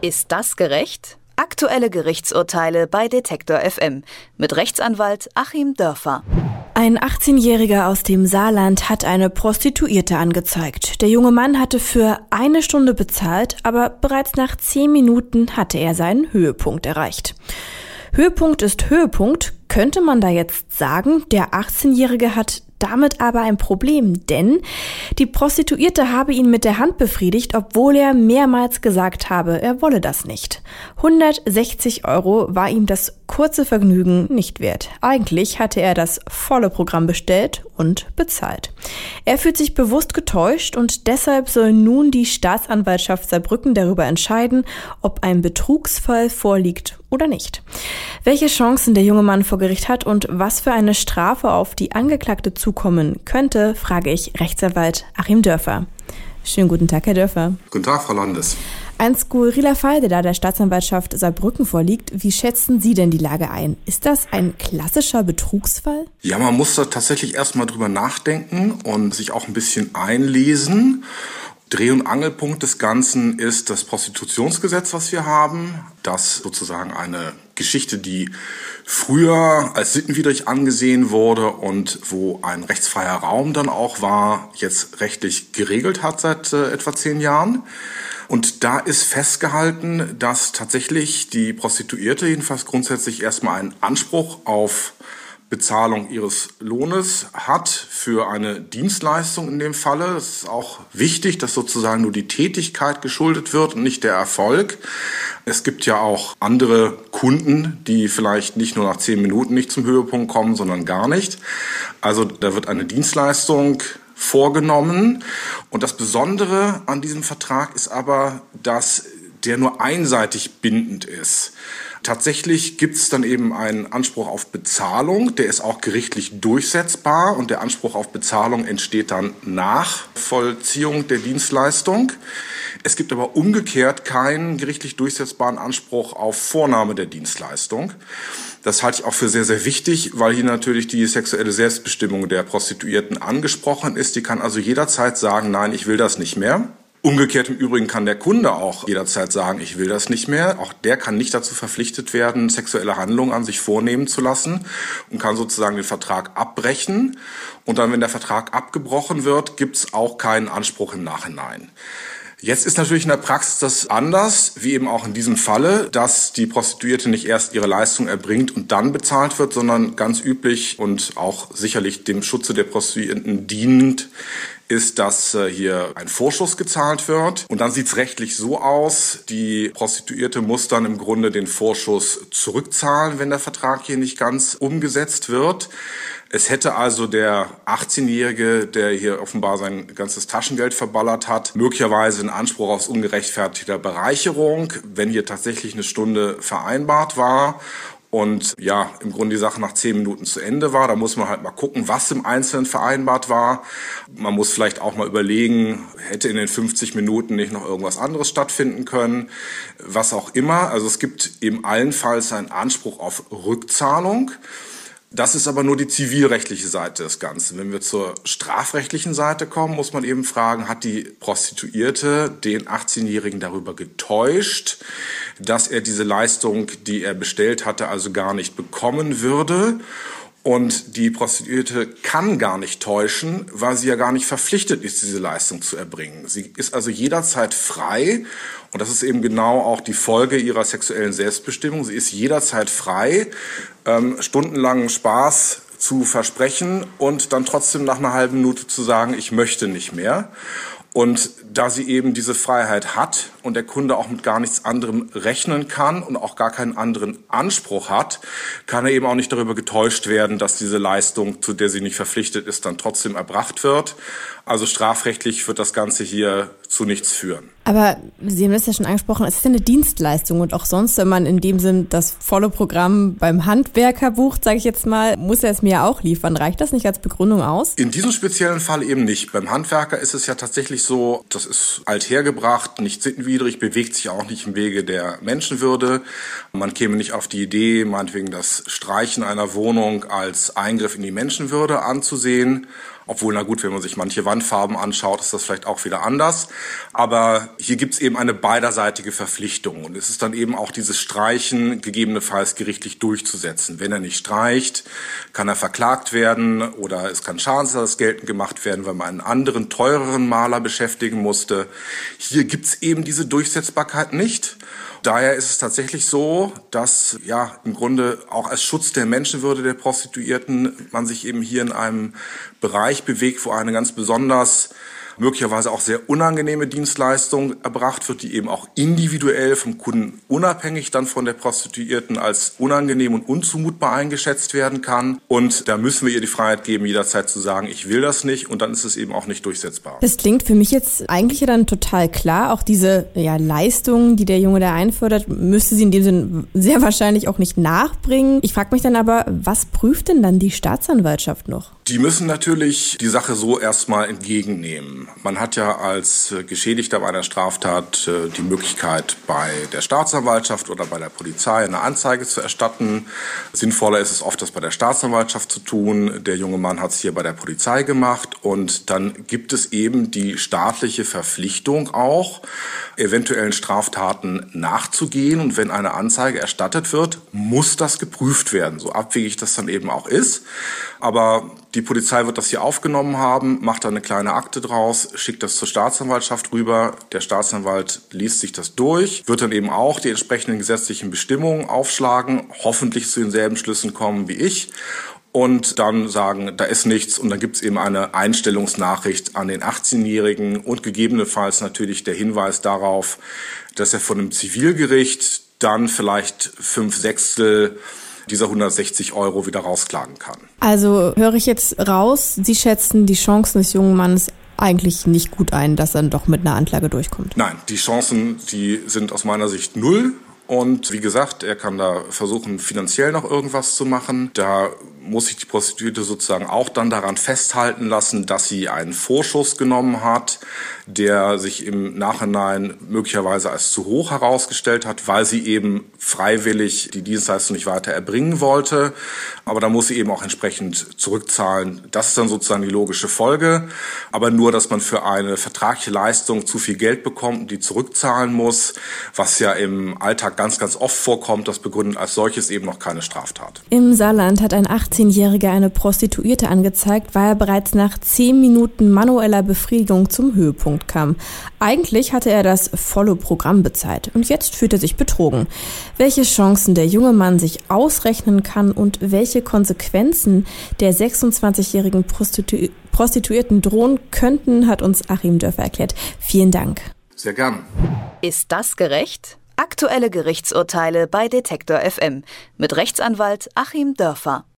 Ist das gerecht? Aktuelle Gerichtsurteile bei Detektor FM mit Rechtsanwalt Achim Dörfer. Ein 18-Jähriger aus dem Saarland hat eine Prostituierte angezeigt. Der junge Mann hatte für eine Stunde bezahlt, aber bereits nach zehn Minuten hatte er seinen Höhepunkt erreicht. Höhepunkt ist Höhepunkt, könnte man da jetzt sagen, der 18-Jährige hat damit aber ein Problem, denn die Prostituierte habe ihn mit der Hand befriedigt, obwohl er mehrmals gesagt habe, er wolle das nicht. 160 Euro war ihm das kurze Vergnügen nicht wert. Eigentlich hatte er das volle Programm bestellt und bezahlt. Er fühlt sich bewusst getäuscht und deshalb soll nun die Staatsanwaltschaft Saarbrücken darüber entscheiden, ob ein Betrugsfall vorliegt oder nicht. Welche Chancen der junge Mann vor Gericht hat und was für eine Strafe auf die Angeklagte zukommen könnte, frage ich Rechtsanwalt Achim Dörfer. Schönen guten Tag, Herr Dörfer. Guten Tag, Frau Landes. Ein skurriler Fall, der da der Staatsanwaltschaft Saarbrücken vorliegt. Wie schätzen Sie denn die Lage ein? Ist das ein klassischer Betrugsfall? Ja, man muss da tatsächlich erstmal drüber nachdenken und sich auch ein bisschen einlesen. Dreh- und Angelpunkt des Ganzen ist das Prostitutionsgesetz, was wir haben. Das sozusagen eine Geschichte, die früher als sittenwidrig angesehen wurde und wo ein rechtsfreier Raum dann auch war, jetzt rechtlich geregelt hat seit äh, etwa zehn Jahren. Und da ist festgehalten, dass tatsächlich die Prostituierte jedenfalls grundsätzlich erstmal einen Anspruch auf Bezahlung ihres Lohnes hat für eine Dienstleistung in dem Falle. Es ist auch wichtig, dass sozusagen nur die Tätigkeit geschuldet wird und nicht der Erfolg. Es gibt ja auch andere Kunden, die vielleicht nicht nur nach zehn Minuten nicht zum Höhepunkt kommen, sondern gar nicht. Also da wird eine Dienstleistung vorgenommen. Und das Besondere an diesem Vertrag ist aber, dass der nur einseitig bindend ist. Tatsächlich gibt es dann eben einen Anspruch auf Bezahlung, der ist auch gerichtlich durchsetzbar und der Anspruch auf Bezahlung entsteht dann nach Vollziehung der Dienstleistung. Es gibt aber umgekehrt keinen gerichtlich durchsetzbaren Anspruch auf Vornahme der Dienstleistung. Das halte ich auch für sehr, sehr wichtig, weil hier natürlich die sexuelle Selbstbestimmung der Prostituierten angesprochen ist. Die kann also jederzeit sagen, nein, ich will das nicht mehr. Umgekehrt im Übrigen kann der Kunde auch jederzeit sagen, ich will das nicht mehr. Auch der kann nicht dazu verpflichtet werden, sexuelle Handlungen an sich vornehmen zu lassen und kann sozusagen den Vertrag abbrechen. Und dann, wenn der Vertrag abgebrochen wird, gibt es auch keinen Anspruch im Nachhinein. Jetzt ist natürlich in der Praxis das anders, wie eben auch in diesem Falle, dass die Prostituierte nicht erst ihre Leistung erbringt und dann bezahlt wird, sondern ganz üblich und auch sicherlich dem Schutze der Prostituierten dienend ist, dass äh, hier ein Vorschuss gezahlt wird. Und dann sieht es rechtlich so aus, die Prostituierte muss dann im Grunde den Vorschuss zurückzahlen, wenn der Vertrag hier nicht ganz umgesetzt wird. Es hätte also der 18-Jährige, der hier offenbar sein ganzes Taschengeld verballert hat, möglicherweise einen Anspruch auf ungerechtfertigter Bereicherung, wenn hier tatsächlich eine Stunde vereinbart war und ja, im Grunde die Sache nach zehn Minuten zu Ende war. Da muss man halt mal gucken, was im Einzelnen vereinbart war. Man muss vielleicht auch mal überlegen, hätte in den 50 Minuten nicht noch irgendwas anderes stattfinden können, was auch immer. Also es gibt eben allenfalls einen Anspruch auf Rückzahlung. Das ist aber nur die zivilrechtliche Seite des Ganzen. Wenn wir zur strafrechtlichen Seite kommen, muss man eben fragen, hat die Prostituierte den 18-Jährigen darüber getäuscht, dass er diese Leistung, die er bestellt hatte, also gar nicht bekommen würde? Und die Prostituierte kann gar nicht täuschen, weil sie ja gar nicht verpflichtet ist, diese Leistung zu erbringen. Sie ist also jederzeit frei. Und das ist eben genau auch die Folge ihrer sexuellen Selbstbestimmung. Sie ist jederzeit frei, ähm, stundenlangen Spaß zu versprechen und dann trotzdem nach einer halben Minute zu sagen, ich möchte nicht mehr. Und da sie eben diese Freiheit hat und der Kunde auch mit gar nichts anderem rechnen kann und auch gar keinen anderen Anspruch hat, kann er eben auch nicht darüber getäuscht werden, dass diese Leistung, zu der sie nicht verpflichtet ist, dann trotzdem erbracht wird. Also strafrechtlich wird das Ganze hier zu nichts führen. Aber Sie haben das ja schon angesprochen, es ist ja eine Dienstleistung und auch sonst, wenn man in dem Sinn das volle Programm beim Handwerker bucht, sage ich jetzt mal, muss er es mir ja auch liefern. Reicht das nicht als Begründung aus? In diesem speziellen Fall eben nicht. Beim Handwerker ist es ja tatsächlich so, das ist althergebracht, nicht sittenwidrig, bewegt sich auch nicht im Wege der Menschenwürde. Man käme nicht auf die Idee, meinetwegen das Streichen einer Wohnung als Eingriff in die Menschenwürde anzusehen. Obwohl, na gut, wenn man sich manche Wandfarben anschaut, ist das vielleicht auch wieder anders. Aber hier gibt es eben eine beiderseitige Verpflichtung. Und es ist dann eben auch dieses Streichen gegebenenfalls gerichtlich durchzusetzen. Wenn er nicht streicht, kann er verklagt werden oder es kann Schadensersatz geltend gemacht werden, weil man einen anderen, teureren Maler beschäftigen musste. Hier gibt es eben diese Durchsetzbarkeit nicht. Daher ist es tatsächlich so, dass ja im Grunde auch als Schutz der Menschenwürde der Prostituierten man sich eben hier in einem Bereich bewegt, wo eine ganz besonders möglicherweise auch sehr unangenehme Dienstleistung erbracht wird, die eben auch individuell vom Kunden unabhängig dann von der Prostituierten als unangenehm und unzumutbar eingeschätzt werden kann. Und da müssen wir ihr die Freiheit geben, jederzeit zu sagen, ich will das nicht und dann ist es eben auch nicht durchsetzbar. Das klingt für mich jetzt eigentlich ja dann total klar. Auch diese ja, Leistungen, die der Junge da einfordert, müsste sie in dem Sinn sehr wahrscheinlich auch nicht nachbringen. Ich frage mich dann aber, was prüft denn dann die Staatsanwaltschaft noch? Die müssen natürlich die Sache so erstmal entgegennehmen. Man hat ja als äh, Geschädigter bei einer Straftat äh, die Möglichkeit, bei der Staatsanwaltschaft oder bei der Polizei eine Anzeige zu erstatten. Sinnvoller ist es oft, das bei der Staatsanwaltschaft zu tun. Der junge Mann hat es hier bei der Polizei gemacht. Und dann gibt es eben die staatliche Verpflichtung auch, eventuellen Straftaten nachzugehen. Und wenn eine Anzeige erstattet wird, muss das geprüft werden, so abwegig das dann eben auch ist. Aber die Polizei wird das hier aufgenommen haben, macht da eine kleine Akte draus, schickt das zur Staatsanwaltschaft rüber. Der Staatsanwalt liest sich das durch, wird dann eben auch die entsprechenden gesetzlichen Bestimmungen aufschlagen, hoffentlich zu denselben Schlüssen kommen wie ich und dann sagen, da ist nichts und dann gibt es eben eine Einstellungsnachricht an den 18-Jährigen und gegebenenfalls natürlich der Hinweis darauf, dass er von einem Zivilgericht dann vielleicht fünf Sechstel dieser 160 Euro wieder rausklagen kann. Also höre ich jetzt raus, Sie schätzen die Chancen des jungen Mannes eigentlich nicht gut ein, dass er doch mit einer Anklage durchkommt. Nein, die Chancen, die sind aus meiner Sicht null. Und wie gesagt, er kann da versuchen, finanziell noch irgendwas zu machen. Da muss sich die Prostituierte sozusagen auch dann daran festhalten lassen, dass sie einen Vorschuss genommen hat, der sich im Nachhinein möglicherweise als zu hoch herausgestellt hat, weil sie eben freiwillig die Dienstleistung nicht weiter erbringen wollte. Aber da muss sie eben auch entsprechend zurückzahlen. Das ist dann sozusagen die logische Folge. Aber nur, dass man für eine vertragliche Leistung zu viel Geld bekommt die zurückzahlen muss, was ja im Alltag ganz, ganz oft vorkommt, das begründet als solches eben noch keine Straftat. Im Saarland hat ein 18-Jähriger eine Prostituierte angezeigt, weil er bereits nach 10 Minuten manueller Befriedigung zum Höhepunkt kam. Eigentlich hatte er das volle Programm bezahlt und jetzt fühlt er sich betrogen. Welche Chancen der junge Mann sich ausrechnen kann und welche Konsequenzen der 26-jährigen Prostitu Prostituierten drohen könnten, hat uns Achim Dörfer erklärt. Vielen Dank. Sehr gern. Ist das gerecht? Aktuelle Gerichtsurteile bei Detektor FM mit Rechtsanwalt Achim Dörfer.